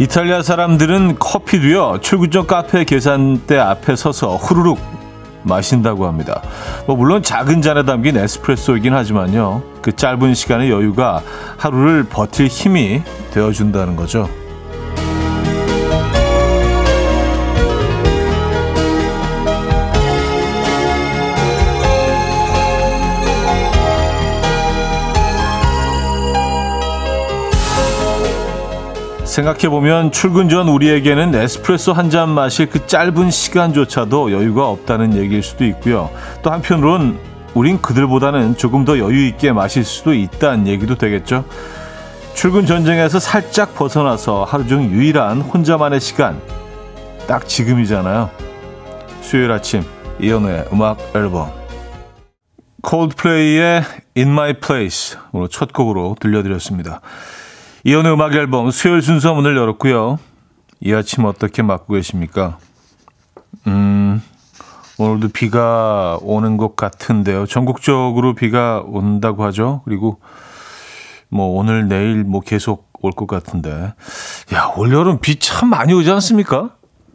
이탈리아 사람들은 커피도요 출근 전 카페 계산대 앞에 서서 후루룩 마신다고 합니다. 뭐 물론 작은 잔에 담긴 에스프레소이긴 하지만요. 그 짧은 시간의 여유가 하루를 버틸 힘이 되어준다는 거죠. 생각해보면 출근 전 우리에게는 에스프레소 한 잔 마실 그 짧은 시간조차도 여유가 없다는 얘기일 수도 있고요. 또 한편으론 우린 그들보다는 조금 더 여유 있게 마실 수도 있다는 얘기도 되겠죠. 출근 전쟁에서 살짝 벗어나서 하루 중 유일한 혼자만의 시간. 딱 지금이잖아요. 수요일 아침 이연우의 음악 앨범 콜드플레이의 In My Place 오늘 첫 곡으로 들려드렸습니다. 이연의 음악 앨범 수요일 순서 문을 열었고요. 이 아침 어떻게 맞고 계십니까? 음, 오늘도 비가 오는 것 같은데요. 전국적으로 비가 온다고 하죠. 그리고 뭐 오늘 내일 뭐 계속 올 것 같은데. 야, 올 여름 비 참 많이 오지 않습니까?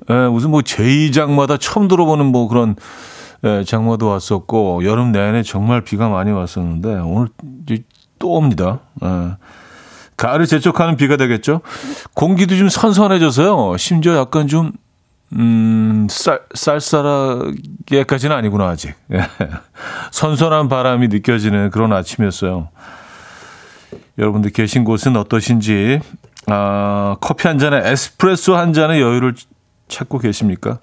예, 무슨 뭐 제2장마다 처음 들어보는 뭐 그런 예, 장마도 왔었고 여름 내내 정말 비가 많이 왔었는데 오늘 또 옵니다. 예. 가을을 재촉하는 비가 되겠죠. 공기도 좀 선선해져서요. 심지어 약간 좀 음, 쌀, 쌀쌀하게까지는 아니구나, 아직. 예. 선선한 바람이 느껴지는 그런 아침이었어요. 여러분들 계신 곳은 어떠신지, 아, 커피 한 잔에 에스프레소 한 잔의 여유를 찾고 계십니까?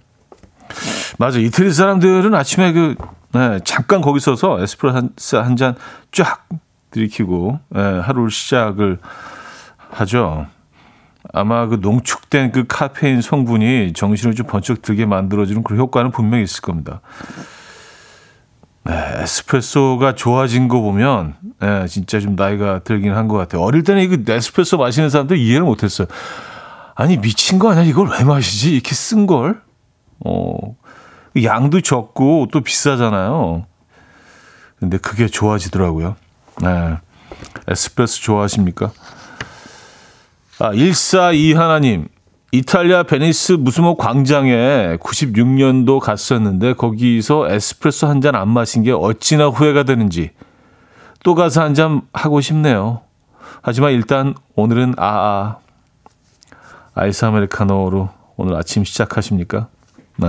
맞아. 이태리 사람들은 아침에 그, 네, 잠깐 거기 서서 에스프레소 한 잔 쫙 들이키고, 네, 하루를 시작을 하죠. 아마 그 농축된 그 카페인 성분이 정신을 좀 번쩍 들게 만들어주는 그런 효과는 분명히 있을 겁니다. 네, 에스프레소가 좋아진 거 보면 네, 진짜 좀 나이가 들긴 한 것 같아요. 어릴 때는 이거 에스프레소 마시는 사람들 이해를 못했어요. 아니 미친 거 아니야? 이걸 왜 마시지? 이렇게 쓴 걸? 어, 양도 적고 또 비싸잖아요. 근데 그게 좋아지더라고요. 네. 에스프레소 좋아하십니까? 아, 142 하나님. 이탈리아 베니스 무슨 뭐 광장에 96년도 갔었는데 거기서 에스프레소 한 잔 안 마신 게 어찌나 후회가 되는지 또 가서 한 잔 하고 싶네요. 하지만 일단 오늘은 아아 아이스 아메리카노로 오늘 아침 시작하십니까? 네.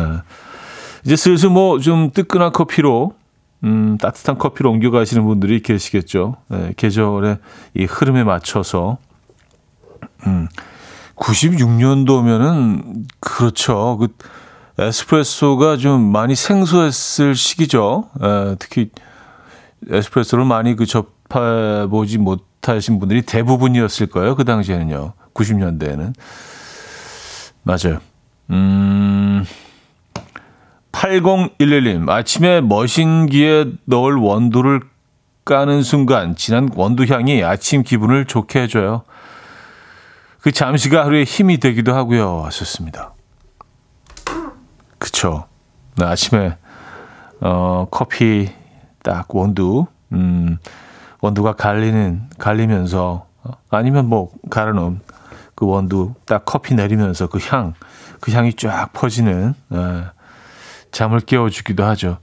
이제 슬슬 뭐 좀 뜨끈한 커피로 음, 따뜻한 커피로 옮겨가시는 분들이 계시겠죠. 네, 계절의 이 흐름에 맞춰서 음. 96년도면은 그렇죠. 그 에스프레소가 좀 많이 생소했을 시기죠. 에, 특히 에스프레소를 많이 그 접해 보지 못하신 분들이 대부분이었을 거예요. 그 당시에는요. 90년대에는. 맞아요. 음. 8011님, 아침에 머신기에 넣을 원두를 까는 순간 진한 원두 향이 아침 기분을 좋게 해줘요. 그 잠시가 하루의 힘이 되기도 하고요. 하셨습니다. 그쵸. 나 아침에, 어, 커피 딱 원두, 음, 원두가 갈리는, 갈리면서, 아니면 뭐, 갈아놓은 그 원두 딱 커피 내리면서 그 향, 그 향이 쫙 퍼지는, 에, 잠을 깨워주기도 하죠.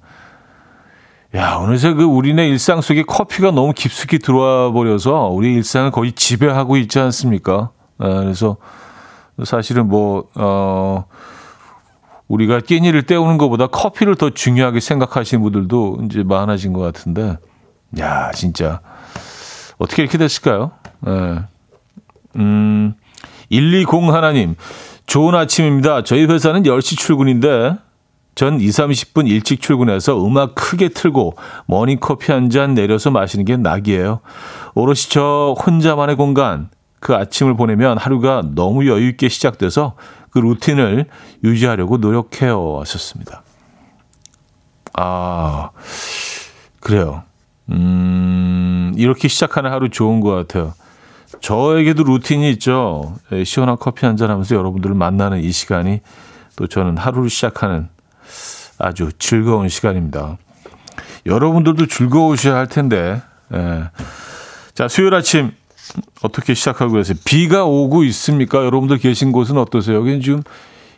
야, 어느새 그 우리네 일상 속에 커피가 너무 깊숙이 들어와 버려서 우리 일상을 거의 지배하고 있지 않습니까? 아, 그래서 사실은 뭐, 어, 우리가 끼니를 때우는 것보다 커피를 더 중요하게 생각하시는 분들도 이제 많아진 것 같은데, 야, 진짜. 어떻게 이렇게 됐을까요? 네. 음, 120 하나님. 좋은 아침입니다. 저희 회사는 10시 출근인데, 전 2, 30분 일찍 출근해서 음악 크게 틀고 머닝커피 한 잔 내려서 마시는 게 낙이에요. 오롯이 저 혼자만의 공간, 그 아침을 보내면 하루가 너무 여유 있게 시작돼서 그 루틴을 유지하려고 노력해요. 하셨습니다. 아, 그래요. 음, 이렇게 시작하는 하루 좋은 것 같아요. 저에게도 루틴이 있죠. 예, 시원한 커피 한 잔 하면서 여러분들을 만나는 이 시간이 또 저는 하루를 시작하는 아주 즐거운 시간입니다. 여러분들도 즐거우셔야 할 텐데. 예. 자, 수요일 아침 어떻게 시작하고 계세요? 비가 오고 있습니까? 여러분들 계신 곳은 어떠세요? 여기는 지금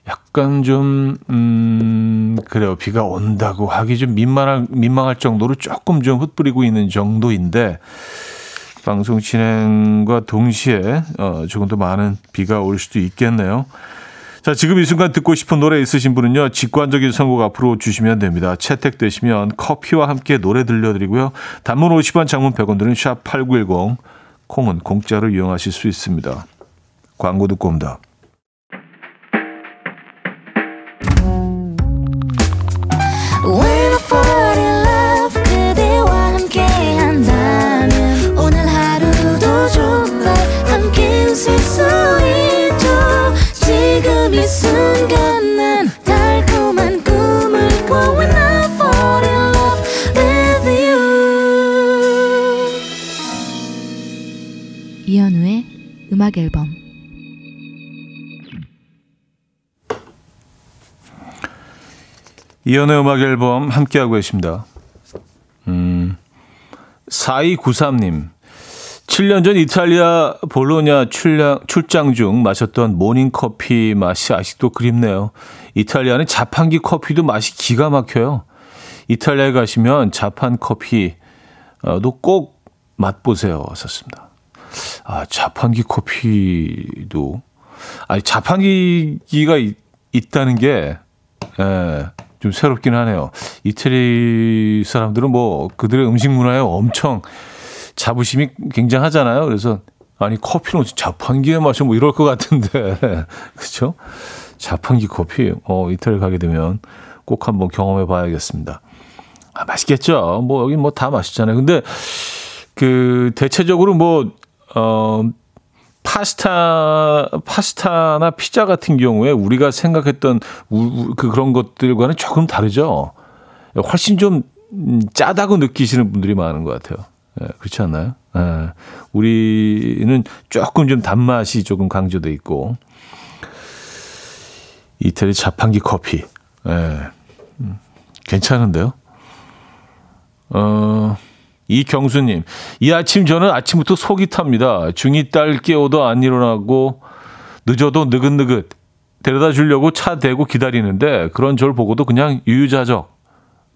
약간 좀, 음, 그래요. 비가 온다고 하기 좀 민망할, 민망할 정도로 조금 좀 흩뿌리고 있는 정도인데, 방송 진행과 동시에, 어, 조금 더 많은 비가 올 수도 있겠네요. 자, 지금 이 순간 듣고 싶은 노래 있으신 분은요, 직관적인 선곡 앞으로 주시면 됩니다. 채택되시면 커피와 함께 노래 들려드리고요. 단문 50원, 장문 100원 들은 샵8910, 콩은 공짜로 이용하실 수 있습니다. 광고 듣고 옵니다. 음악 앨범 이연의 음악 앨범 함께하고 계십니다. 음, 4293님. 7년 전 이탈리아 볼로냐 출장, 출장 중 마셨던 모닝커피 맛이 아직도 그립네요. 이탈리아는 자판기 커피도 맛이 기가 막혀요. 이탈리아에 가시면 자판 커피도 꼭 맛보세요. 썼습니다. 아, 자판기 커피도. 아니, 자판기가 있, 있다는 게, 예, 좀 새롭긴 하네요. 이태리 사람들은 뭐 그들의 음식 문화에 엄청 자부심이 굉장하잖아요. 그래서 아니 커피는 자판기에 마셔 뭐 이럴 것 같은데 그렇죠? 자판기 커피 어 이태리 가게 되면 꼭 한번 경험해 봐야겠습니다. 아, 맛있겠죠. 뭐 여기 뭐 다 맛있잖아요. 근데 그 대체적으로 뭐 어, 파스타, 파스타나 피자 같은 경우에 우리가 생각했던 우, 그 그런 것들과는 조금 다르죠. 훨씬 좀 짜다고 느끼시는 분들이 많은 것 같아요. 예, 그렇지 않나요? 예, 우리는 조금 좀 단맛이 조금 강조돼 있고 이태리 자판기 커피, 예, 음, 괜찮은데요? 어. 이경수님, 이 아침 저는 아침부터 속이 탑니다. 중2 딸 깨워도 안 일어나고 늦어도 느긋느긋 데려다 주려고 차 대고 기다리는데 그런 절 보고도 그냥 유유자적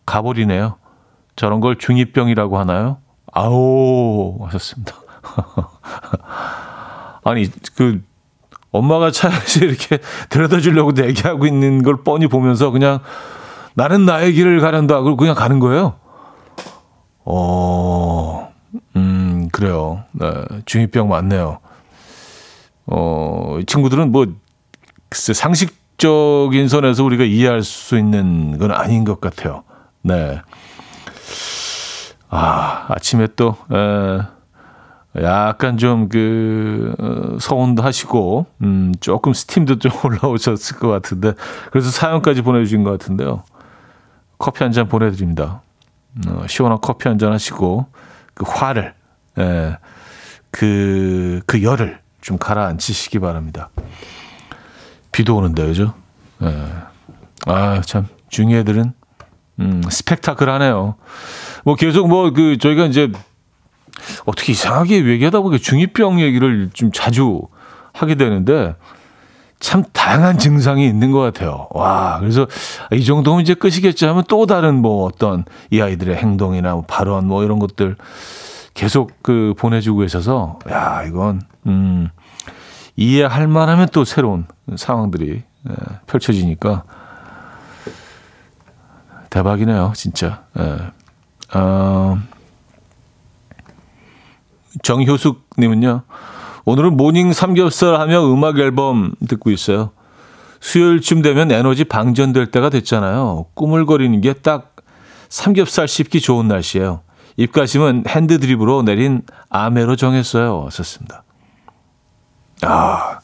가버리네요. 저런 걸 중2병이라고 하나요? 아오 하셨습니다. 아니 그 엄마가 차에서 이렇게 데려다 주려고 얘기하고 있는 걸 뻔히 보면서 그냥 나는 나의 길을 가련다 그러고 그냥 가는 거예요. 어, 음, 그래요. 네, 중2병 맞네요. 어, 이 친구들은 뭐, 글쎄, 상식적인 선에서 우리가 이해할 수 있는 건 아닌 것 같아요. 네. 아, 아침에 또, 에, 약간 좀 그, 어, 서운도 하시고, 음, 조금 스팀도 좀 올라오셨을 것 같은데, 그래서 사연까지 보내주신 것 같은데요. 커피 한 잔 보내드립니다. 어, 시원한 커피 한 잔 하시고 그 화를 예, 그, 그 열을 좀 가라앉히시기 바랍니다. 비도 오는데, 그죠? 예. 아, 참, 중이 애들은, 음, 스펙타클 하네요. 뭐 계속 뭐, 그, 저희가 이제, 어떻게 이상하게 얘기하다 보니까 중이병 얘기를 좀 자주 하게 되는데, 참 다양한 증상이 있는 것 같아요. 와, 그래서 이 정도면 이제 끝이겠지 하면 또 다른 뭐 어떤 이 아이들의 행동이나 뭐 발언 뭐 이런 것들 계속 그 보내주고 계셔서 야, 이건, 음, 이해할 만하면 또 새로운 상황들이 예, 펼쳐지니까 대박이네요, 진짜. 예. 어, 정효숙님은요, 오늘은 morning 삼겹살 하며 음악 앨범 듣고 있어요. 수요일쯤 되면 에너지 방전될 때가 됐잖아요. 꾸물거리는 게 딱 삼겹살 씹기 좋은 날씨예요. 입가심은 핸드 드립으로 내린 아메로 정했어요. 썼습니다. 아,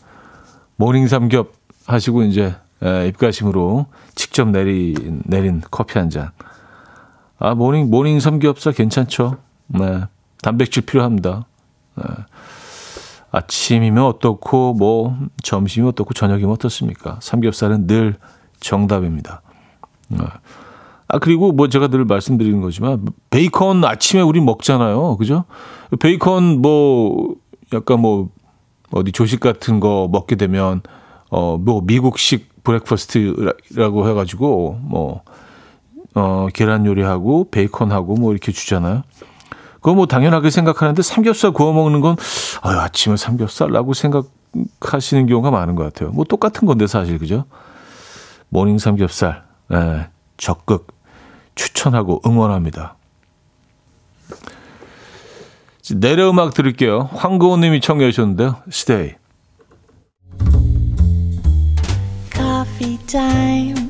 morning 삼겹 하시고 이제 에, 입가심으로 직접 내린 내린 커피 한 잔. 아, morning morning 삼겹살 괜찮죠? 네. 단백질 필요합니다. 네. 아침이면 어떻고 뭐 점심이면 어떻고 저녁이면 어떻습니까? 삼겹살은 늘 정답입니다. 어. 아 그리고 뭐 제가 늘 말씀드리는 거지만 베이컨 아침에 우리 먹잖아요, 그죠? 베이컨 뭐 약간 뭐 어디 조식 같은 거 먹게 되면 어 뭐 미국식 breakfast라고 해가지고 뭐 어, 계란 요리하고 베이컨하고 뭐 이렇게 주잖아요. 그거 뭐 당연하게 생각하는데 삼겹살 구워 먹는 건 아유, 아침에 삼겹살라고 생각하시는 경우가 많은 것 같아요. 뭐 똑같은 건데 사실 그죠? 모닝 삼겹살 예, 적극 추천하고 응원합니다. 내려 음악 들을게요. 황고은 님이 청해 주셨는데요. Stay. Coffee time.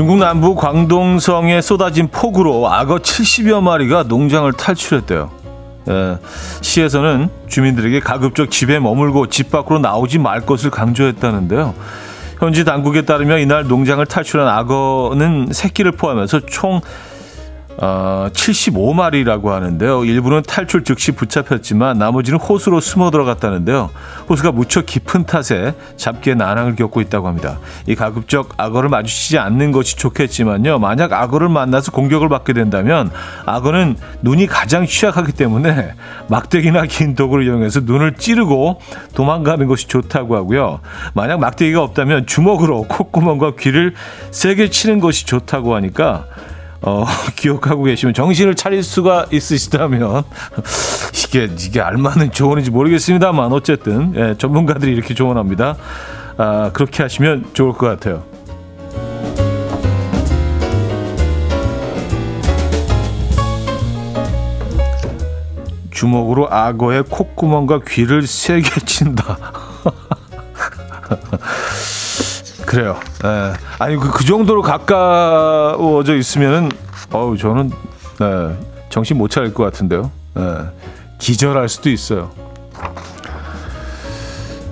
중국 남부 광동성에 쏟아진 폭우로 악어 70여 마리가 농장을 탈출했대요. 예, 시에서는 주민들에게 가급적 집에 머물고 집 밖으로 나오지 말 것을 강조했다는데요. 현지 당국에 따르면 이날 농장을 탈출한 악어는 새끼를 포함해서 총 어, 75마리라고 하는데요. 일부는 탈출 즉시 붙잡혔지만 나머지는 호수로 숨어 들어갔다는데요. 호수가 무척 깊은 탓에 잡기에 난항을 겪고 있다고 합니다. 이 가급적 악어를 마주치지 않는 것이 좋겠지만요. 만약 악어를 만나서 공격을 받게 된다면 악어는 눈이 가장 취약하기 때문에 막대기나 긴 도구를 이용해서 눈을 찌르고 도망가는 것이 좋다고 하고요. 만약 막대기가 없다면 주먹으로 콧구멍과 귀를 세게 치는 것이 좋다고 하니까 어, 기억하고 계시면 정신을 차릴 수가 있으시다면 이게 이게 알맞는 조언인지 모르겠습니다만 어쨌든 예, 전문가들이 이렇게 조언합니다. 아, 그렇게 하시면 좋을 것 같아요. 주먹으로 악어의 콧구멍과 귀를 세게 친다. 그래요. 예. 아니 그, 그 정도로 가까워져 있으면은 어우 저는 네, 정신 못 차릴 것 같은데요. 네, 기절할 수도 있어요.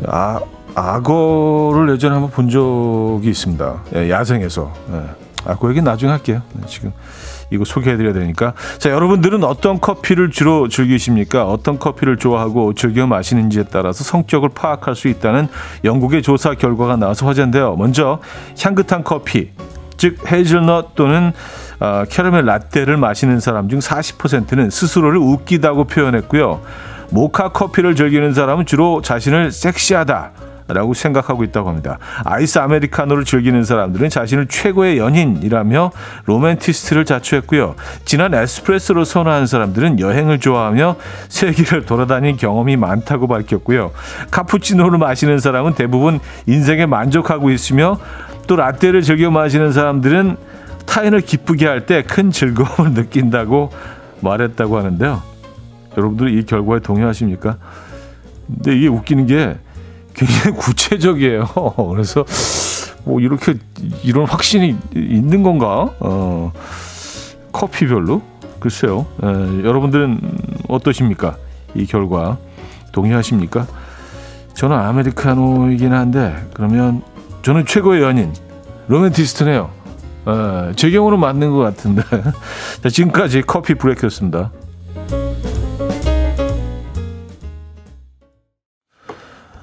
아 악어를 예전에 한번 본 적이 있습니다. 예, 야생에서. 예. 악어 얘기 나중에 할게요. 네, 지금 이거 소개해드려야 되니까. 자, 여러분들은 어떤 커피를 주로 즐기십니까? 어떤 커피를 좋아하고 즐겨 마시는지에 따라서 성격을 파악할 수 있다는 영국의 조사 결과가 나와서 화제인데요. 먼저 향긋한 커피, 즉 헤이즐넛 또는 어, 캐러멜 라떼를 마시는 사람 중 40%는 스스로를 웃기다고 표현했고요. 모카 커피를 즐기는 사람은 주로 자신을 섹시하다. 라고 생각하고 있다고 합니다. 아이스 아메리카노를 즐기는 사람들은 자신을 최고의 연인이라며 로맨티스트를 자처했고요. 진한 에스프레소를 선호하는 사람들은 여행을 좋아하며 세계를 돌아다닌 경험이 많다고 밝혔고요. 카푸치노를 마시는 사람은 대부분 인생에 만족하고 있으며 또 라떼를 즐겨 마시는 사람들은 타인을 기쁘게 할 때 큰 즐거움을 느낀다고 말했다고 하는데요. 여러분들 이 결과에 동의하십니까? 근데 이게 웃기는 게 굉장히 구체적이에요. 그래서 뭐 이렇게 이런 확신이 있는 건가? 어, 커피별로 글쎄요. 에, 여러분들은 어떠십니까? 이 결과 동의하십니까? 저는 아메리카노이긴 한데 그러면 저는 최고의 연인 로맨티스트네요. 에, 제 경우는 맞는 것 같은데. 자, 지금까지 커피 브레이크였습니다.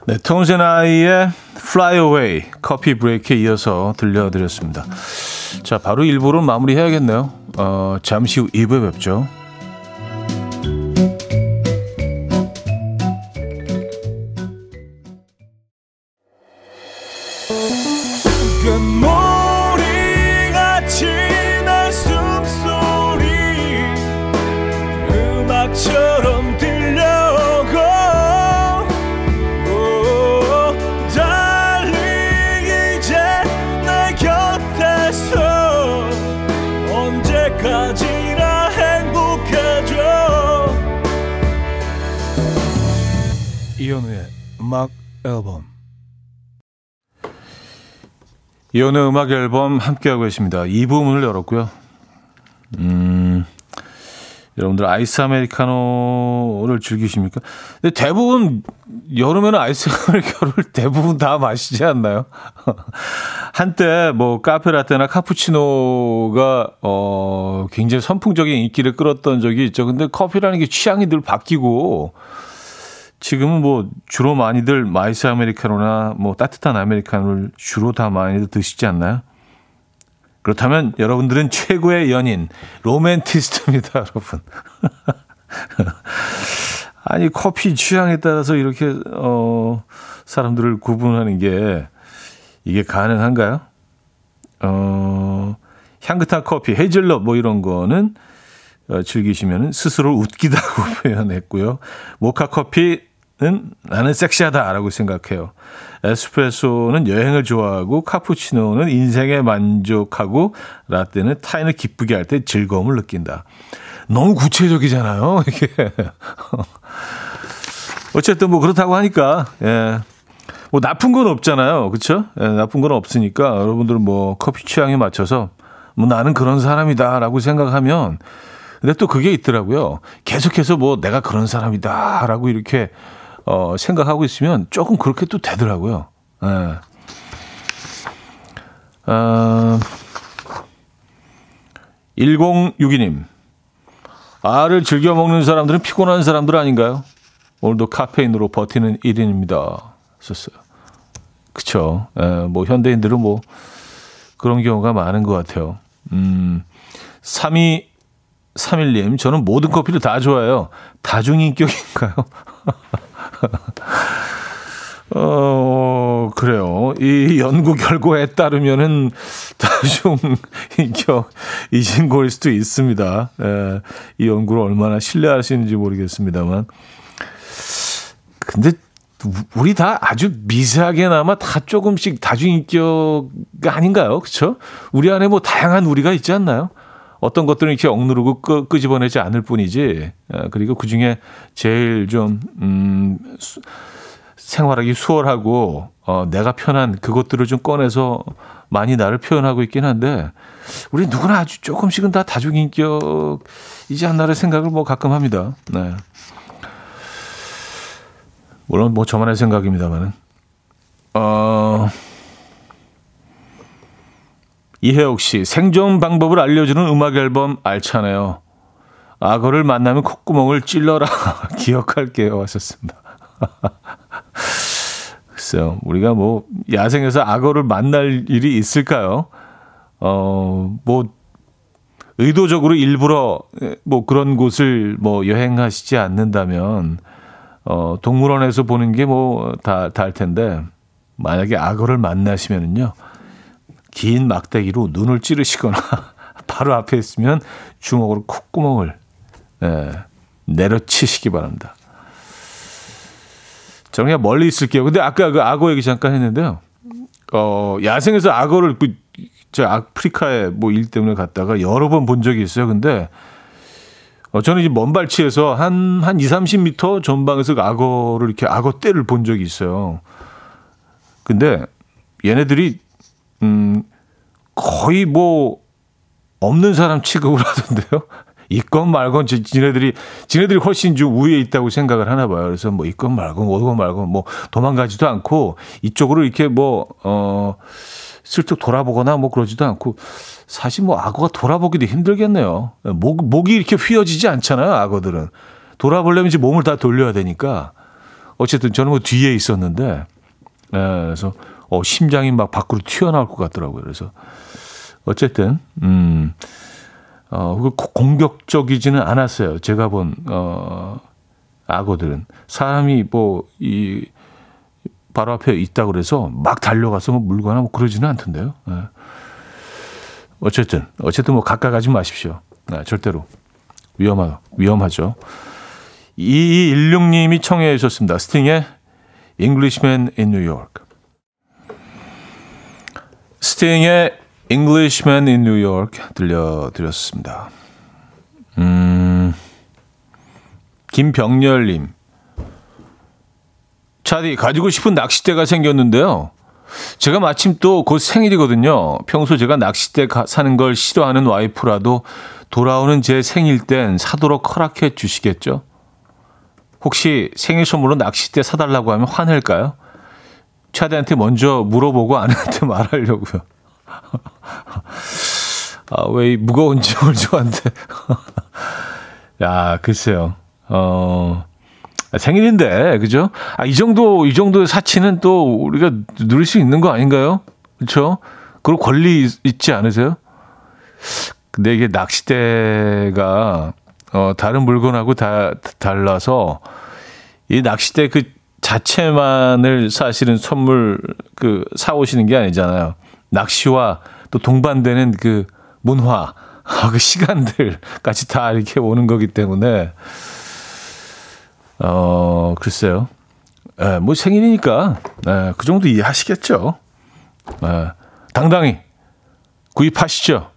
네, 톰앤 아이의 Fly Away 커피 브레이크에 이어서 들려드렸습니다. 자, 바로 1부로 마무리해야겠네요. 어, 잠시 후 2부에 뵙죠. 이현우의 음악 앨범 함께하고 계십니다. 2부 문을 열었고요. 음, 여러분들 아이스 아메리카노를 즐기십니까? 근데 대부분 여름에는 아이스 아메리카노를 대부분 다 마시지 않나요? 한때 뭐 카페라떼나 카푸치노가 어 굉장히 선풍적인 인기를 끌었던 적이 있죠. 근데 커피라는 게 취향이 늘 바뀌고 지금은 뭐 주로 많이들 아이스 아메리카노나 뭐 따뜻한 아메리카노를 주로 다 많이들 드시지 않나요? 그렇다면 여러분들은 최고의 연인, 로맨티스트입니다, 여러분. 아니, 커피 취향에 따라서 이렇게, 어, 사람들을 구분하는 게, 이게 가능한가요? 어, 향긋한 커피, 헤이즐넛 뭐 이런 거는 어, 즐기시면 스스로 웃기다고 표현했고요. 모카 커피, 는 나는 섹시하다라고 생각해요. 에스프레소는 여행을 좋아하고 카푸치노는 인생에 만족하고 라떼는 타인을 기쁘게 할 때 즐거움을 느낀다. 너무 구체적이잖아요. 이게 어쨌든 뭐 그렇다고 하니까 예. 뭐 나쁜 건 없잖아요. 그렇죠? 예, 나쁜 건 없으니까 여러분들 뭐 커피 취향에 맞춰서 뭐 나는 그런 사람이다라고 생각하면 근데 또 그게 있더라고요. 계속해서 뭐 내가 그런 사람이다라고 이렇게 어, 생각하고 있으면 조금 그렇게 또 되더라고요. 예. 어, 1062님. 알을 즐겨 먹는 사람들은 피곤한 사람들 아닌가요? 오늘도 카페인으로 버티는 1인입니다. 썼어요. 그쵸. 예, 뭐, 현대인들은 뭐, 그런 경우가 많은 것 같아요. 음, 32, 31님, 저는 모든 커피를 다 좋아해요. 다중인격인가요? 어, 그래요. 이 연구 결과에 따르면은 다중 인격이신 거일 수도 있습니다. 예, 이 연구를 얼마나 있는지 모르겠습니다만. 근데 우리 다 아주 미세하게나마 다 조금씩 다중인격 아닌가요? 그렇죠? 우리 안에 뭐 다양한 우리가 있지 않나요? 어떤 것들은 이렇게 억누르고 끄, 끄집어내지 않을 뿐이지. 어, 그리고 그 중에 제일 좀, 음, 수, 생활하기 수월하고, 어, 내가 편한 그것들을 좀 꺼내서 많이 나를 표현하고 있긴 한데, 우리 누구나 아주 조금씩은 다 다중인격이지 않나를 생각을 뭐 가끔 합니다. 네. 물론 뭐 저만의 생각입니다만은. 어, 이혜옥 씨, 생존 방법을 알려주는 음악 앨범 알차네요. 악어를 만나면 콧구멍을 찔러라. 기억할게요. 하셨습니다. 글쎄요. 우리가 뭐, 야생에서 악어를 만날 일이 있을까요? 어, 뭐, 의도적으로 일부러 뭐 그런 곳을 뭐 여행하시지 않는다면, 어, 동물원에서 보는 게 뭐 다, 다 할 텐데, 만약에 악어를 만나시면은요, 긴 막대기로 눈을 찌르시거나 바로 앞에 있으면 주먹으로 콧구멍을 예, 내려치시기 바랍니다. 저는 그냥 멀리 있을게요. 근데 아까 그 악어 얘기 잠깐 했는데요. 어, 야생에서 악어를 그, 저 아프리카에 뭐 일 때문에 갔다가 여러 번 본 적이 있어요. 근데 어, 저는 이제 먼 발치에서 한, 한 2, 30m 전방에서 그 악어를 이렇게 악어 떼를 본 적이 있어요. 근데 얘네들이 음, 거의 뭐 없는 사람 취급을 하던데요. 있건 말건 지네들이 지네들이 훨씬 좀 우위에 있다고 생각을 하나 봐요. 그래서 뭐 있건 말건 오건 말건 뭐 도망가지도 않고 이쪽으로 이렇게 뭐어 슬쩍 돌아보거나 뭐 그러지도 않고 사실 뭐 악어가 돌아보기도 힘들겠네요. 목 목이 이렇게 휘어지지 않잖아요. 악어들은 돌아보려면 이제 몸을 다 돌려야 되니까 어쨌든 저는 뭐 뒤에 있었는데 예, 그래서 어, 심장이 막 밖으로 튀어나올 것 같더라고요. 그래서 어쨌든 음, 어, 그 공격적이지는 않았어요. 제가 본 어, 악어들은 사람이 뭐이 바로 앞에 있다 그래서 막 달려가서 뭐 물거나 뭐 그러지는 않던데요. 네. 어쨌든 어쨌든 뭐 가까이 가지 마십시오. 네, 절대로 위험하 위험하죠. 2216님이 청해 주셨습니다. 스팅의 Englishman in New York. 스팅의 Englishman in New York 들려드렸습니다. 음, 김병렬님. 차디, 가지고 싶은 낚싯대가 생겼는데요. 제가 마침 또 곧 생일이거든요. 평소 제가 낚싯대 가, 사는 걸 싫어하는 와이프라도 돌아오는 제 생일 땐 사도록 허락해 주시겠죠? 혹시 생일 선물로 낚싯대 사달라고 하면 화낼까요? 차대한테 먼저 물어보고 아내한테 말하려고요. 아, 왜 무거운 짐을 저한테. 야, 글쎄요. 어, 생일인데, 그죠? 아, 이 정도, 이 정도의 사치는 또 우리가 누릴 수 있는 거 아닌가요? 그렇죠? 그럴 권리 있지 않으세요? 근데 이게 낚싯대가, 어, 다른 물건하고 다 달라서, 이 낚싯대 그 자체만을 사실은 선물 그 사오시는 게 아니잖아요. 낚시와 또 동반되는 그 문화, 그 시간들 같이 다 이렇게 오는 거기 때문에, 어, 글쎄요. 예, 뭐 생일이니까, 예, 그 정도 이해하시겠죠. 예, 당당히 구입하시죠.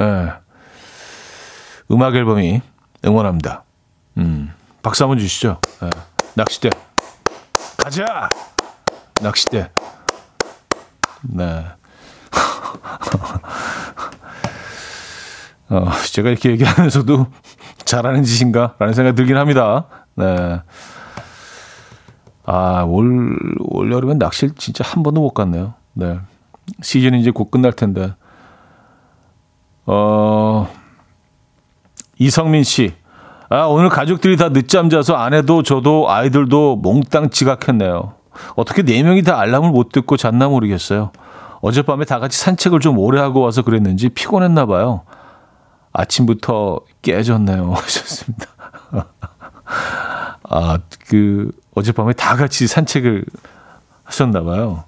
예. 음악 앨범이 응원합니다. 음, 박수 한번 주시죠. 예, 낚싯대. 가자! 낚싯대. 네. 어, 제가 이렇게 얘기하면서도 잘하는 짓인가? 라는 생각이 들긴 합니다. 네. 아, 올, 올 여름엔 낚시를 진짜 한 번도 못 갔네요. 네. 시즌이 이제 곧 끝날 텐데. 어, 이성민 씨. 아, 오늘 가족들이 다 늦잠 자서 아내도 저도 아이들도 몽땅 지각했네요. 어떻게 네 명이 다 알람을 못 듣고 잤나 모르겠어요. 어젯밤에 다 같이 산책을 좀 오래 하고 와서 그랬는지 피곤했나 봐요. 아침부터 깨졌네요. 하셨습니다. 아, 그, 어젯밤에 다 같이 산책을 하셨나 봐요.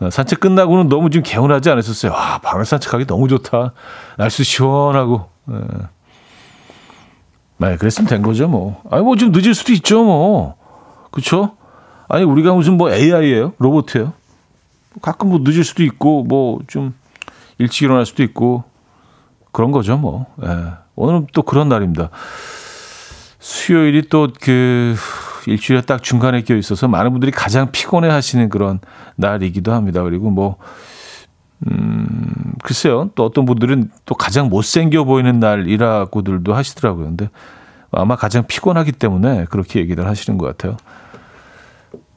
어, 산책 끝나고는 너무 좀 개운하지 않으셨어요? 아, 밤에 산책하기 너무 좋다. 날씨 시원하고. 네. 네, 그랬으면 된 거죠, 뭐. 아니, 뭐 좀 늦을 수도 있죠, 뭐. 그쵸? 아니, 우리가 무슨 뭐 AI예요? 로봇이에요? 가끔 뭐 늦을 수도 있고, 뭐 좀 일찍 일어날 수도 있고, 그런 거죠, 뭐. 예. 오늘은 또 그런 날입니다. 수요일이 또 그 일주일에 딱 중간에 껴 있어서 많은 분들이 가장 피곤해 하시는 그런 날이기도 합니다. 그리고 뭐, 음, 글쎄요. 또 어떤 분들은 또 가장 못생겨 보이는 날이라고들도 하시더라고요. 근데 아마 가장 피곤하기 때문에 그렇게 얘기를 하시는 것 같아요.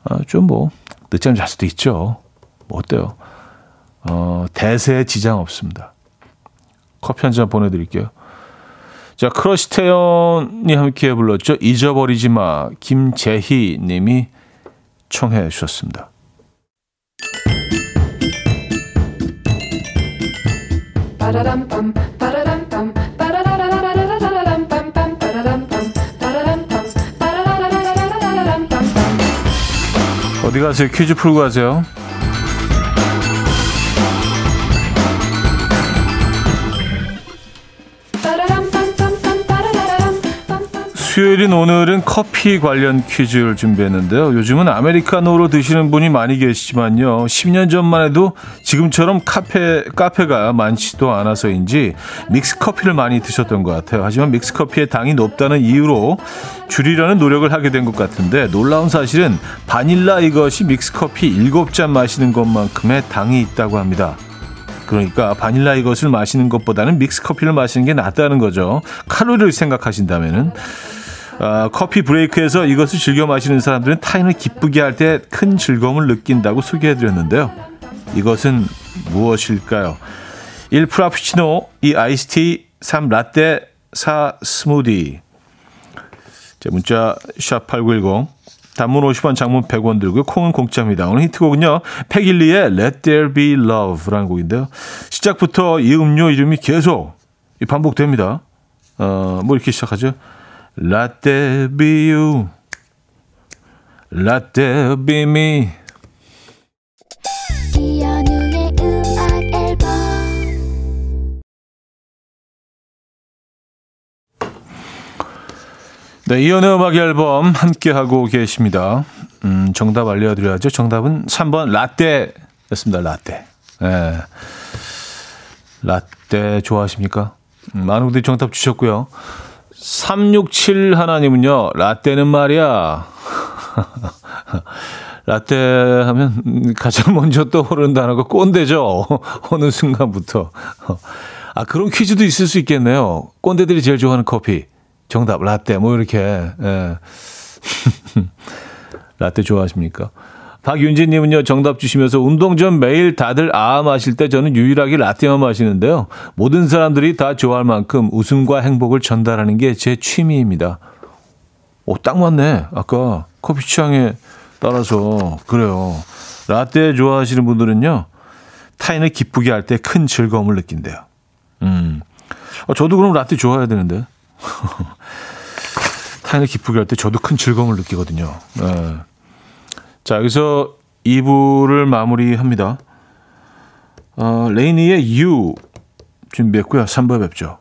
아, 좀 뭐, 늦잠 잘 수도 있죠. 뭐 어때요? 어, 대세에 지장 없습니다. 커피 한 잔 보내드릴게요. 자, 크러쉬 태연이 함께 불렀죠. 잊어버리지 마. 김재희 님이 청해 주셨습니다. 어디 가세요? 퀴즈 풀고 가세요. 수요일인 오늘은 커피 관련 퀴즈를 준비했는데요. 요즘은 아메리카노로 드시는 분이 많이 계시지만요. 10년 전만 해도 지금처럼 카페, 카페가 많지도 않아서인지 믹스 커피를 많이 드셨던 것 같아요. 하지만 믹스 커피의 당이 높다는 이유로 줄이려는 노력을 하게 된 것 같은데 놀라운 사실은 바닐라 이것이 믹스 커피 7잔 마시는 것만큼의 당이 있다고 합니다. 그러니까 바닐라 이것을 마시는 것보다는 믹스 커피를 마시는 게 낫다는 거죠. 칼로리를 생각하신다면은. 어, 커피 브레이크에서 이것을 즐겨 마시는 사람들은 타인을 기쁘게 할 때 큰 즐거움을 느낀다고 소개해드렸는데요. 이것은 무엇일까요? 1 프라푸치노, 2 아이스티, 3 라떼, 4 스무디. 자, 문자 샵8910 단문 50원, 장문 100원 들고요. 콩은 공짜입니다. 오늘 히트곡은요. 패길리의 Let There Be Love라는 곡인데요. 시작부터 이 음료 이름이 계속 반복됩니다. 어, 뭐 이렇게 시작하죠? Let there be you. Let there be me. 이연우의 음악 앨범. 네, 이연우의 음악 앨범 함께하고 계십니다. 음, 정답 알려드려야죠. 정답은 3번 라떼였습니다. 라떼. 네. 라떼 좋아하십니까? 음, 많은 분들이 정답 주셨고요. 367 하나님은요, 라떼는 말이야. 라떼 하면 가장 먼저 떠오르는 단어가 꼰대죠. 어느 순간부터. 아, 그런 퀴즈도 있을 수 있겠네요. 꼰대들이 제일 좋아하는 커피. 정답, 라떼. 뭐 이렇게. 예. 라떼 좋아하십니까? 박윤지님은요, 정답 주시면서 운동 전 매일 다들 아 마실 때 저는 유일하게 라떼만 마시는데요. 모든 사람들이 다 좋아할 만큼 웃음과 행복을 전달하는 게 제 취미입니다. 오, 딱 맞네. 아까 커피 취향에 따라서. 그래요. 라떼 좋아하시는 분들은요, 타인을 기쁘게 할 때 큰 즐거움을 느낀대요. 음. 어, 저도 그럼 라떼 좋아해야 되는데. 타인을 기쁘게 할 때 저도 큰 즐거움을 느끼거든요. 네. 자, 여기서 2부를 마무리합니다. 어, 레이니의 You 준비했고요. 3부에 뵙죠.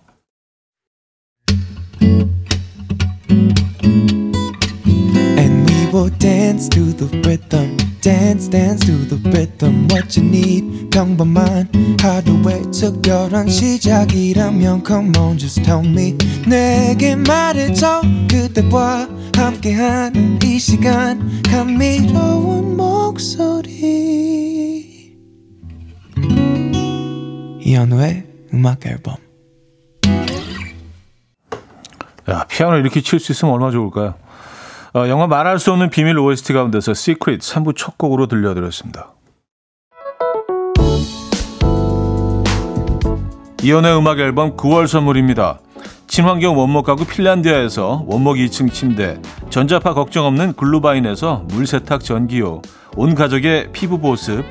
Dance, dance to the rhythm. What you need, 평범한 하루의 특별한 시작이라면 Come on, just tell me. 내게 말해줘. 그대와 함께한 이 시간. 감미로운 목소리. 이현우의 음악 앨범. 야, 피아노 이렇게 칠 수 있으면 얼마나 좋을까요? 어, 영화 말할 수 없는 비밀 OST 가운데서 Secret 3부 첫 곡으로 들려드렸습니다. 이현우의 음악 앨범 9월 선물입니다. 친환경 원목 가구 핀란디아에서 원목 2층 침대, 전자파 걱정 없는 글루바인에서 물세탁 전기요, 온 가족의 피부 보습,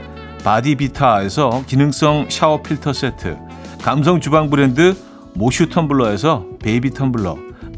바디비타에서 기능성 샤워 필터 세트, 감성 주방 브랜드 모슈 텀블러에서 베이비 텀블러,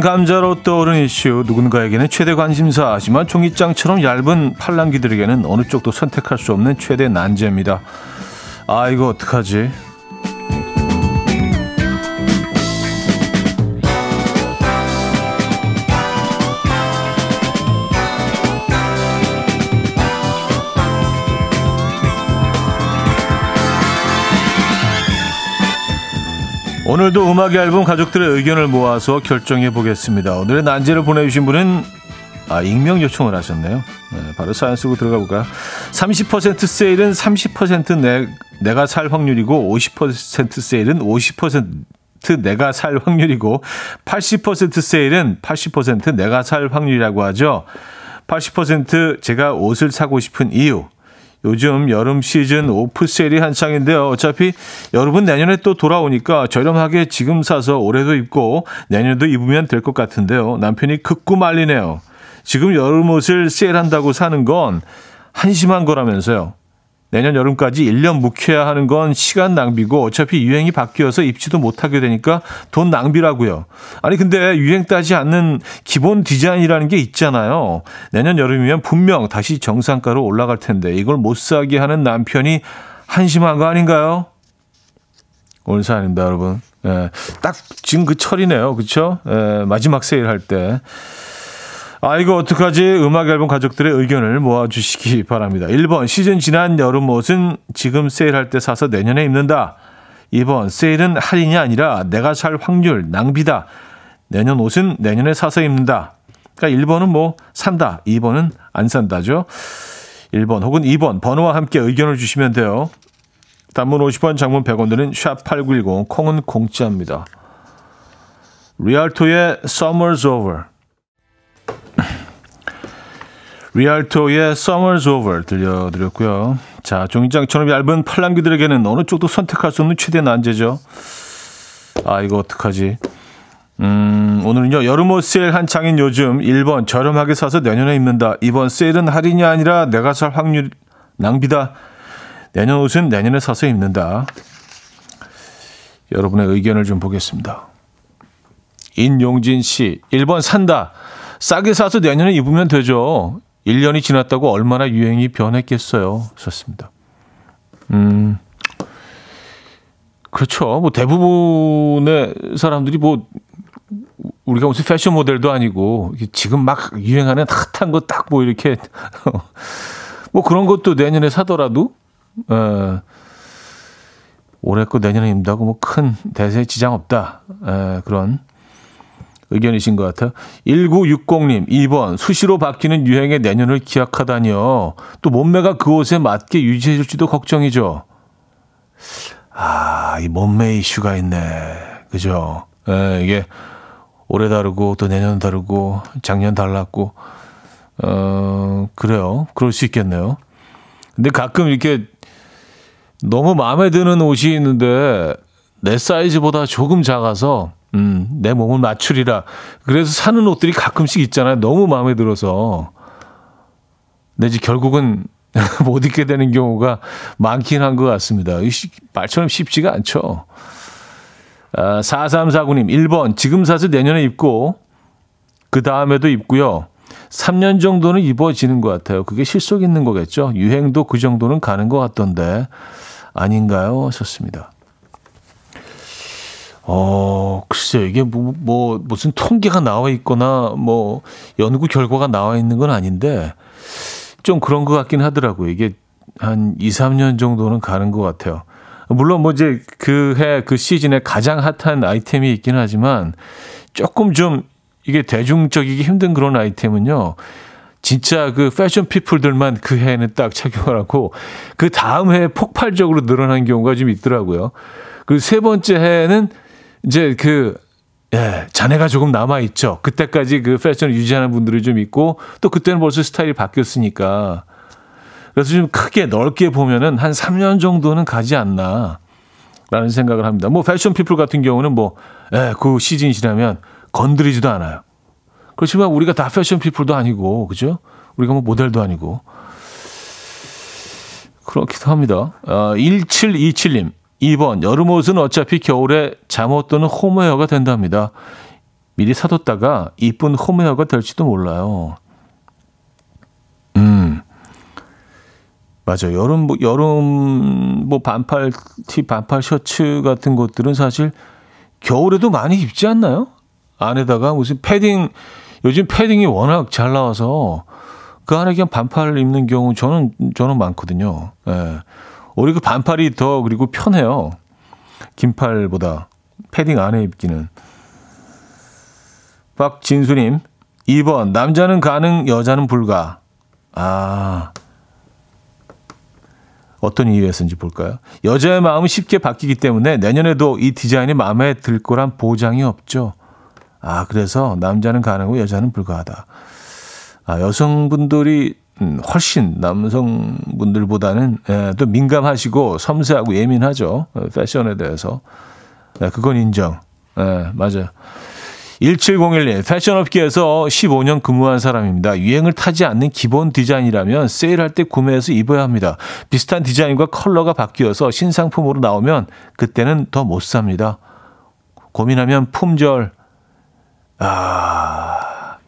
감자로 떠오른 이슈 누군가에게는 최대 관심사 하지만 종이장처럼 얇은 팔랑귀들에게는 어느 쪽도 선택할 수 없는 최대 난제입니다. 아 이거 어떡하지? 오늘도 음악 앨범 가족들의 의견을 모아서 결정해 보겠습니다. 오늘의 난제를 보내주신 분은 아, 익명 요청을 하셨네요. 네, 바로 사연 쓰고 들어가 볼까요? 30% 세일은 30% 내, 내가 살 확률이고 50% 세일은 50% 내가 살 확률이고 80% 세일은 80% 내가 살 확률이라고 하죠. 80% 제가 옷을 사고 싶은 이유 요즘 여름 시즌 오프 세일이 한창인데요. 어차피 여러분 내년에 또 돌아오니까 저렴하게 지금 사서 올해도 입고 내년도 입으면 될 것 같은데요. 남편이 극구 말리네요. 지금 여름 옷을 세일한다고 사는 건 한심한 거라면서요. 내년 여름까지 1년 묵혀야 하는 건 시간 낭비고 어차피 유행이 바뀌어서 입지도 못하게 되니까 돈 낭비라고요. 아니 근데 유행 따지 않는 기본 디자인이라는 게 있잖아요. 내년 여름이면 분명 다시 정상가로 올라갈 텐데 이걸 못 사게 하는 남편이 한심한 거 아닌가요? 오늘 사연입니다, 여러분. 예, 딱 지금 그 철이네요. 그렇죠? 예, 마지막 세일할 때. 아, 이거 어떡하지? 음악 앨범 가족들의 의견을 모아주시기 바랍니다. 1번, 시즌 지난 여름 옷은 지금 세일할 때 사서 내년에 입는다. 2번, 세일은 할인이 아니라 내가 살 확률, 낭비다. 내년 옷은 내년에 사서 입는다. 그러니까 1번은 뭐 산다. 2번은 안 산다죠. 1번 혹은 2번 번호와 함께 의견을 주시면 돼요. 단문 50원, 장문 100원 드는 샵8910, 콩은 공짜입니다. 리알토의 Summer's Over 리알토의 Summer's Over 들려드렸고요. 자, 종이장처럼 얇은 팔랑귀들에게는 어느 쪽도 선택할 수 없는 최대 난제죠. 아, 이거 어떡하지? 음, 오늘은요, 여름옷 세일 한창인 요즘 1번 저렴하게 사서 내년에 입는다. 2번 세일은 할인이 아니라 내가 살 확률 낭비다. 내년 옷은 내년에 사서 입는다. 여러분의 의견을 좀 보겠습니다. 인용진 씨, 1번 산다. 싸게 사서 내년에 입으면 되죠. 1년이 지났다고 얼마나 유행이 변했겠어요. 좋습니다. 음, 그렇죠. 뭐 대부분의 사람들이 뭐 우리가 무슨 패션 모델도 아니고 지금 막 유행하는 핫한 거 딱 뭐 이렇게 뭐 그런 것도 내년에 사더라도 에, 어, 올해 거 내년에 입는다고 뭐 큰 대세 지장 없다. 에, 그런 의견이신 것 같아요. 1960님, 2번. 수시로 바뀌는 유행의 내년을 기약하다니요. 또 몸매가 그 옷에 맞게 유지해줄지도 걱정이죠. 아, 이 몸매 이슈가 있네. 그죠? 예, 이게 올해 다르고 또 내년 다르고 작년 달랐고, 어, 그래요. 그럴 수 있겠네요. 근데 가끔 이렇게 너무 마음에 드는 옷이 있는데 내 사이즈보다 조금 작아서 음, 내 몸을 맞추리라. 그래서 사는 옷들이 가끔씩 있잖아요. 너무 마음에 들어서. 내지 결국은 못 입게 되는 경우가 많긴 한 것 같습니다. 말처럼 쉽지가 않죠. 아, 4349님, 1번. 지금 사서 내년에 입고, 그 다음에도 입고요. 3년 정도는 입어지는 것 같아요. 그게 실속 있는 거겠죠. 유행도 그 정도는 가는 것 같던데. 아닌가요? 하셨습니다. 어, 글쎄요. 이게 뭐, 뭐, 무슨 통계가 나와 있거나, 뭐, 연구 결과가 나와 있는 건 아닌데, 좀 그런 것 같긴 하더라고요. 이게 한 2, 3년 정도는 가는 것 같아요. 물론 뭐 이제 그 해, 그 시즌에 가장 핫한 아이템이 있긴 하지만, 조금 좀 이게 대중적이기 힘든 그런 아이템은요, 진짜 그 패션 피플들만 그 해에는 딱 착용을 하고, 그 다음 해에 폭발적으로 늘어난 경우가 좀 있더라고요. 그 세 번째 해에는 이제 그 예, 자네가 조금 남아 있죠. 그때까지 그 패션을 유지하는 분들이 좀 있고 또 그때는 벌써 스타일이 바뀌었으니까. 그래서 좀 크게 넓게 보면은 한 3년 정도는 가지 않나. 라는 생각을 합니다. 뭐 패션 피플 같은 경우는 뭐, 예, 그 시즌이 지나면 건드리지도 않아요. 그렇지만 우리가 다 패션 피플도 아니고, 그죠? 우리가 뭐 모델도 아니고. 그렇기도 합니다. 어, 1727님. 2번 여름옷은 어차피 겨울에 잠옷 또는 홈웨어가 된답니다. 미리 사뒀다가 이쁜 홈웨어가 될지도 몰라요. 음. 맞아요. 여름 뭐 여름 뭐 반팔 티, 반팔 셔츠 같은 것들은 사실 겨울에도 많이 입지 않나요? 안에다가 무슨 패딩 요즘 패딩이 워낙 잘 나와서 그 안에 그냥 반팔 입는 경우 저는 저는 많거든요. 예. 오히려 그 반팔이 더 그리고 편해요. 긴팔보다 패딩 안에 입기는. 박진수님, 2번 남자는 가능, 여자는 불가. 아, 어떤 이유에서인지 볼까요? 여자의 마음은 쉽게 바뀌기 때문에 내년에도 이 디자인이 마음에 들 거란 보장이 없죠. 아, 그래서 남자는 가능하고 여자는 불가하다. 아, 여성분들이 음, 훨씬 남성분들보다는 예, 또 민감하시고 섬세하고 예민하죠. 어, 패션에 대해서. 예, 그건 인정. 예, 맞아요. 1701님, 패션업계에서 15년 근무한 사람입니다. 유행을 타지 않는 기본 디자인이라면 세일할 때 구매해서 입어야 합니다. 비슷한 디자인과 컬러가 바뀌어서 신상품으로 나오면 그때는 더 못 삽니다. 고민하면 품절. 아,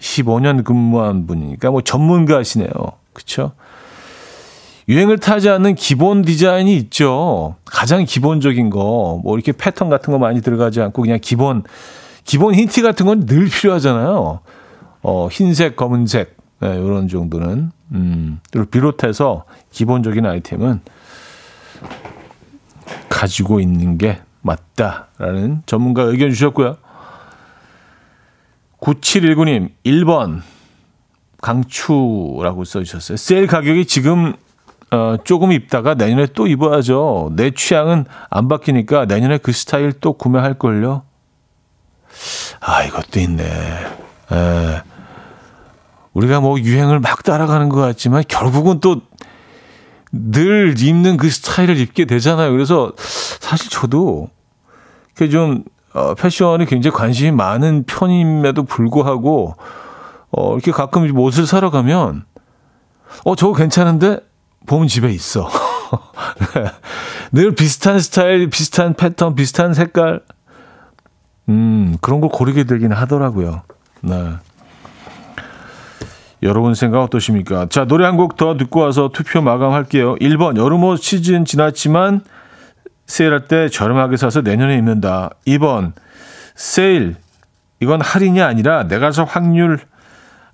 15년 근무한 분이니까 뭐 전문가시네요. 그쵸? 유행을 타지 않는 기본 디자인이 있죠. 가장 기본적인 거, 뭐 이렇게 패턴 같은 거 많이 들어가지 않고 그냥 기본, 기본 힌트 같은 건 늘 필요하잖아요. 어, 흰색, 검은색, 네, 이런 정도는. 음, 를 비롯해서 기본적인 아이템은 가지고 있는 게 맞다라는 전문가 의견 주셨고요. 9719님, 1번. 강추라고 써주셨어요. 세일 가격이 지금 어, 조금 입다가 내년에 또 입어야죠. 내 취향은 안 바뀌니까 내년에 그 스타일 또 구매할걸요. 아, 이것도 있네. 에. 우리가 뭐 유행을 막 따라가는 것 같지만 결국은 또 늘 입는 그 스타일을 입게 되잖아요. 그래서 사실 저도 그좀 어, 패션에 굉장히 관심이 많은 편임에도 불구하고 어, 이렇게 가끔 옷을 사러 가면 어, 저거 괜찮은데 보면 집에 있어. 늘 비슷한 스타일, 비슷한 패턴, 비슷한 색깔. 음, 그런 걸 고르게 되긴 하더라고요. 네. 여러분 생각 어떠십니까? 자, 노래 한 곡 더 듣고 와서 투표 마감할게요. 1번, 여름옷 시즌 지났지만 세일할 때 저렴하게 사서 내년에 입는다. 2번, 세일. 이건 할인이 아니라 내가 살 확률,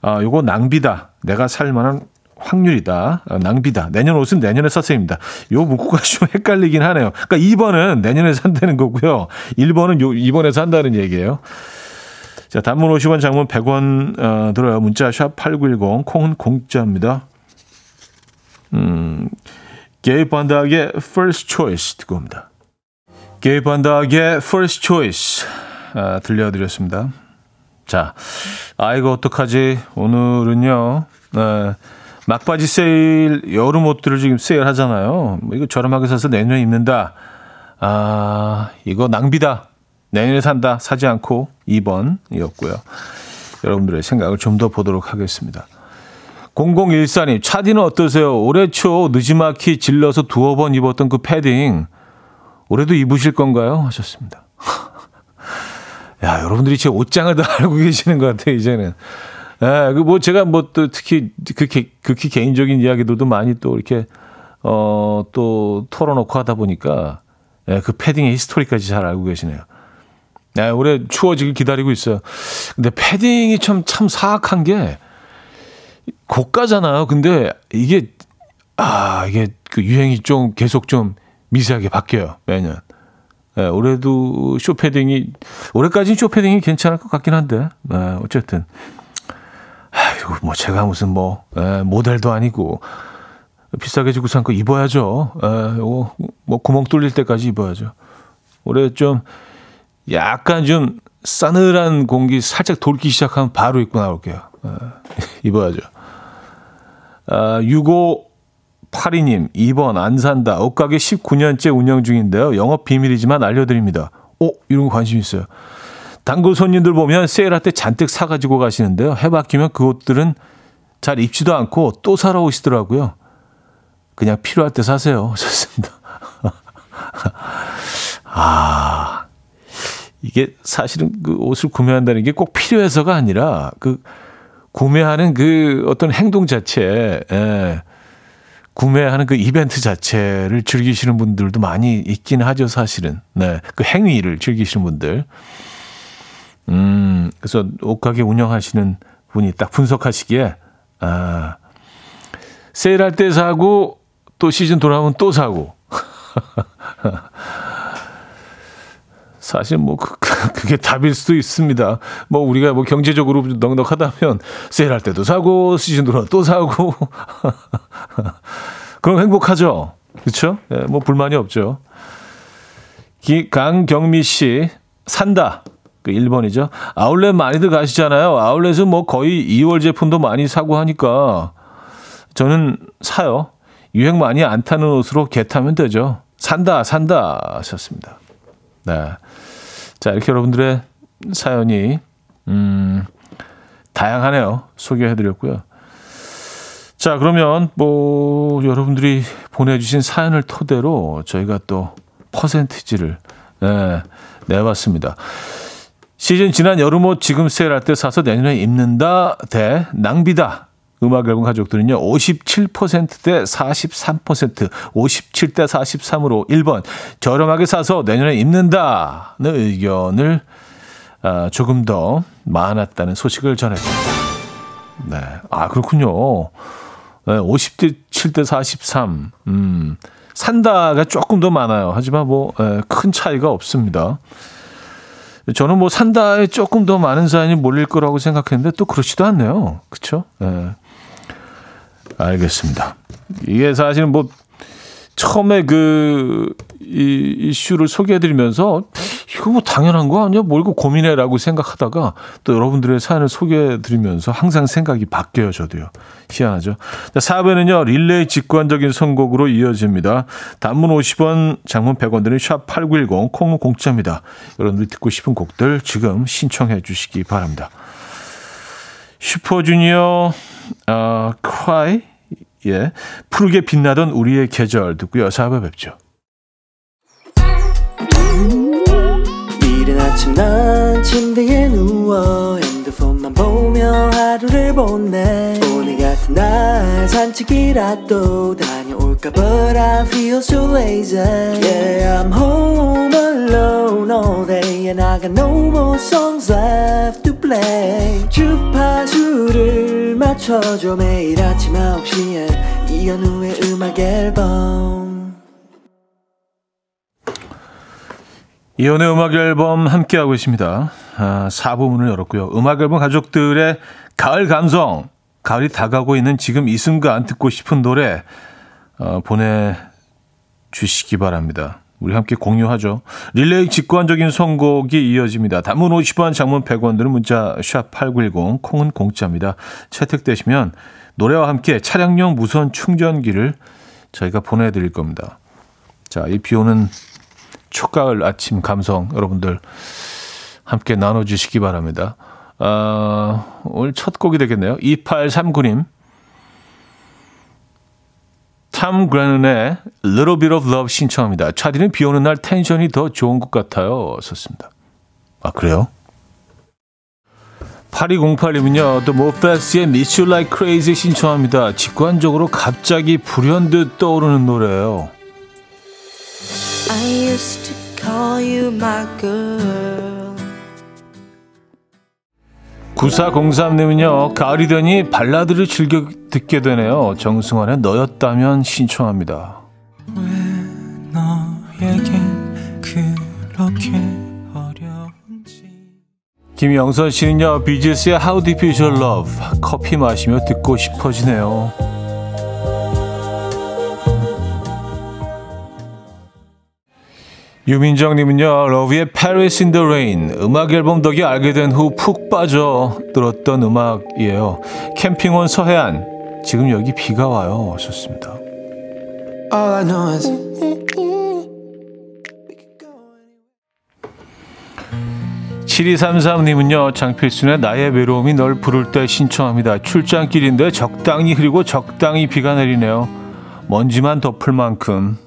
아, 요거 낭비다. 내가 살 만한 확률이다. 어, 낭비다. 내년 옷은 내년에 사세입니다. 요 문구가 좀 헷갈리긴 하네요. 그러니까 2번은 내년에 산다는 거고요. 1번은 요 2번에 산다는 얘기예요. 자, 단문 50원, 장문 100원 어, 들어요. 문자 샵 8910 콩은 공짜입니다. 음. 게이 반다의 First Choice 듣고 옵니다. 게이 반다의 First Choice 아, 들려드렸습니다. 자, 아 이거 어떡하지? 오늘은요. 네. 막바지 세일 여름 옷들을 지금 세일하잖아요. 뭐 이거 저렴하게 사서 내년에 입는다. 아 이거 낭비다. 내년에 산다. 사지 않고 2번이었고요. 여러분들의 생각을 좀 더 보도록 하겠습니다. 0014님, 차디는 어떠세요? 올해 초 느지막이 질러서 두어 번 입었던 그 패딩, 올해도 입으실 건가요? 하셨습니다. 야, 여러분들이 제 옷장을 다 알고 계시는 것 같아요, 이제는. 예, 그뭐 제가 뭐 또 특히 극히, 극히 개인적인 이야기들도 많이 또 이렇게 어, 또 털어놓고 하다 보니까 예, 그 패딩의 history까지 잘 알고 계시네요. 예, 올해 추워지길 기다리고 있어요. 근데 패딩이 참, 참 사악한 게 고가잖아요. 근데 이게, 아, 이게 그 유행이 좀 계속 좀 미세하게 바뀌어요. 매년. 예, 올해도 숏패딩이, 올해까지는 숏패딩이 괜찮을 것 같긴 한데, 예, 어쨌든. 아이고, 뭐 제가 무슨 뭐 에, 모델도 아니고 비싸게 주고 산 거 입어야죠. 에, 요거 뭐 구멍 뚫릴 때까지 입어야죠. 올해 좀 약간 좀 싸늘한 공기 살짝 돌기 시작하면 바로 입고 나올게요. 에, 입어야죠. 아, 6582님, 2번 안 산다. 옷가게 19년째 운영 중인데요. 영업 비밀이지만 알려드립니다. 오, 이런 거 관심 있어요. 단골 손님들 보면 세일할 때 잔뜩 사가지고 가시는데요. 해 바뀌면 그 옷들은 잘 입지도 않고 또 사러 오시더라고요. 그냥 필요할 때 사세요. 좋습니다. 아, 이게 사실은 그 옷을 구매한다는 게 꼭 필요해서가 아니라 그 구매하는 그 어떤 행동 자체, 예, 구매하는 그 이벤트 자체를 즐기시는 분들도 많이 있긴 하죠, 사실은. 네. 그 행위를 즐기시는 분들. 음, 그래서 옷가게 운영하시는 분이 딱 분석하시기에, 아, 세일할 때 사고, 또 시즌 돌아오면 또 사고. 사실 뭐, 그, 그, 그게 답일 수도 있습니다. 뭐, 우리가 뭐 경제적으로 넉넉하다면 세일할 때도 사고, 시즌 돌아오면 또 사고. 그럼 행복하죠. 그렇죠? 네, 뭐, 불만이 없죠. 기, 강경미 씨, 산다. 그 1번이죠. 아울렛 많이들 가시잖아요. 아울렛은 뭐 거의 2월 제품도 많이 사고 하니까 저는 사요. 유행 많이 안 타는 옷으로 개 타면 되죠. 산다, 산다 하셨습니다. 네. 자, 이렇게 여러분들의 사연이 음, 다양하네요. 소개해드렸고요. 자, 그러면 뭐 여러분들이 보내주신 사연을 토대로 저희가 또 퍼센티지를 네, 내봤습니다. 시즌 지난 여름 옷 지금 세일할 때 사서 내년에 입는다 대 낭비다. 음악 앨범 가족들은요. 57%대 43%, 57대 43으로 1번 저렴하게 사서 내년에 입는다는 의견을 아, 조금 더 많았다는 소식을 전했습니다. 네. 아, 그렇군요. 네, 50대 7대 43. 음. 산다가 조금 더 많아요. 하지만 뭐큰 예, 차이가 없습니다. 저는 뭐 산다에 조금 더 많은 사연이 몰릴 거라고 생각했는데 또 그렇지도 않네요. 그렇죠? 예. 알겠습니다. 이게 사실 뭐 처음에 그 이, 이슈를 소개해드리면서 이거 뭐 당연한 거 아니야? 뭘 이거 고민해라고 생각하다가 또 여러분들의 사연을 소개해드리면서 항상 생각이 바뀌어요, 저도요. 희한하죠. 자, 4부에는요, 릴레이 직관적인 선곡으로 이어집니다. 단문 50원, 장문 100원 드는 샵8910, 콩은 공짜입니다. 여러분들이 듣고 싶은 곡들 지금 신청해 주시기 바랍니다. 슈퍼주니어, 어, 크라이, 예, 푸르게 빛나던 우리의 계절 듣고요. 4부에 뵙죠. 이른 아침 난 침대에 누워 핸드폰만 보며 하루를 보내 오늘 같은 날 산책이라도 다녀올까 But I feel so lazy Yeah I'm home alone all day And I got no more songs left play 주파수를 맞춰줘 매일 아침 9시에 이현우의 음악 앨범 이연의 음악 앨범 함께하고 있습니다. 아, 4부문을 열었고요. 음악 앨범 가족들의 가을 감성, 가을이 다가오고 있는 지금 이 순간 듣고 싶은 노래 어, 보내주시기 바랍니다. 우리 함께 공유하죠. 릴레이 직관적인 선곡이 이어집니다. 단문 50원, 장문 100원 드는 문자 샵 8910, 콩은 공짜입니다. 채택되시면 노래와 함께 차량용 무선 충전기를 저희가 보내드릴 겁니다. 자, 이 비 오는 초가을 아침 감성 여러분들 함께 나눠주시기 바랍니다. 아, 오늘 첫 곡이 되겠네요. 2839님. 탐 그레는의 Little Bit of Love 신청합니다. 차디는 비 오는 날 텐션이 더 좋은 것 같아요. 썼습니다. 아, 그래요? 8208님은요, The Moffats의 Miss You Like Crazy 신청합니다. 직관적으로 갑자기 불현듯 떠오르는 노래예요. I used to call you my girl. 9403님은요, 가을이 되니 발라드를 즐겨 듣게 되네요. 정승환의 너였다면 신청합니다. 왜 너에겐 그렇게 어려운지. 김영선 씨는요, 비지스의 How Deep Is Your Love 커피 마시며 듣고 싶어지네요. 유민정님은요, 러브의 Paris in the Rain 음악 앨범 덕에 알게 된 후 푹 빠져 들었던 음악이에요. 캠핑 온 서해안 지금 여기 비가 와요. 좋습니다. All I know is 7233님은요, 장필순의 나의 외로움이 널 부를 때 신청합니다. 출장길인데 적당히 흐리고 적당히 비가 내리네요. 먼지만 덮을 만큼.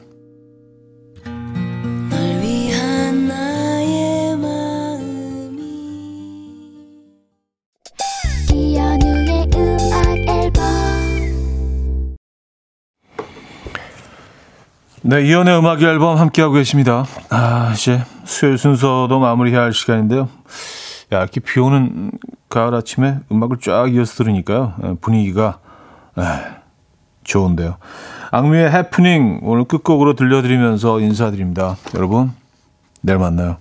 네, 이연의 음악 앨범 함께하고 계십니다. 아, 이제 수요일 순서도 마무리해야 할 시간인데요. 야, 이렇게 비 오는 가을 아침에 음악을 쫙 이어서 들으니까요. 예, 분위기가, 에, 좋은데요. 악뮤의 해프닝 오늘 끝곡으로 들려드리면서 인사드립니다. 여러분, 내일 만나요.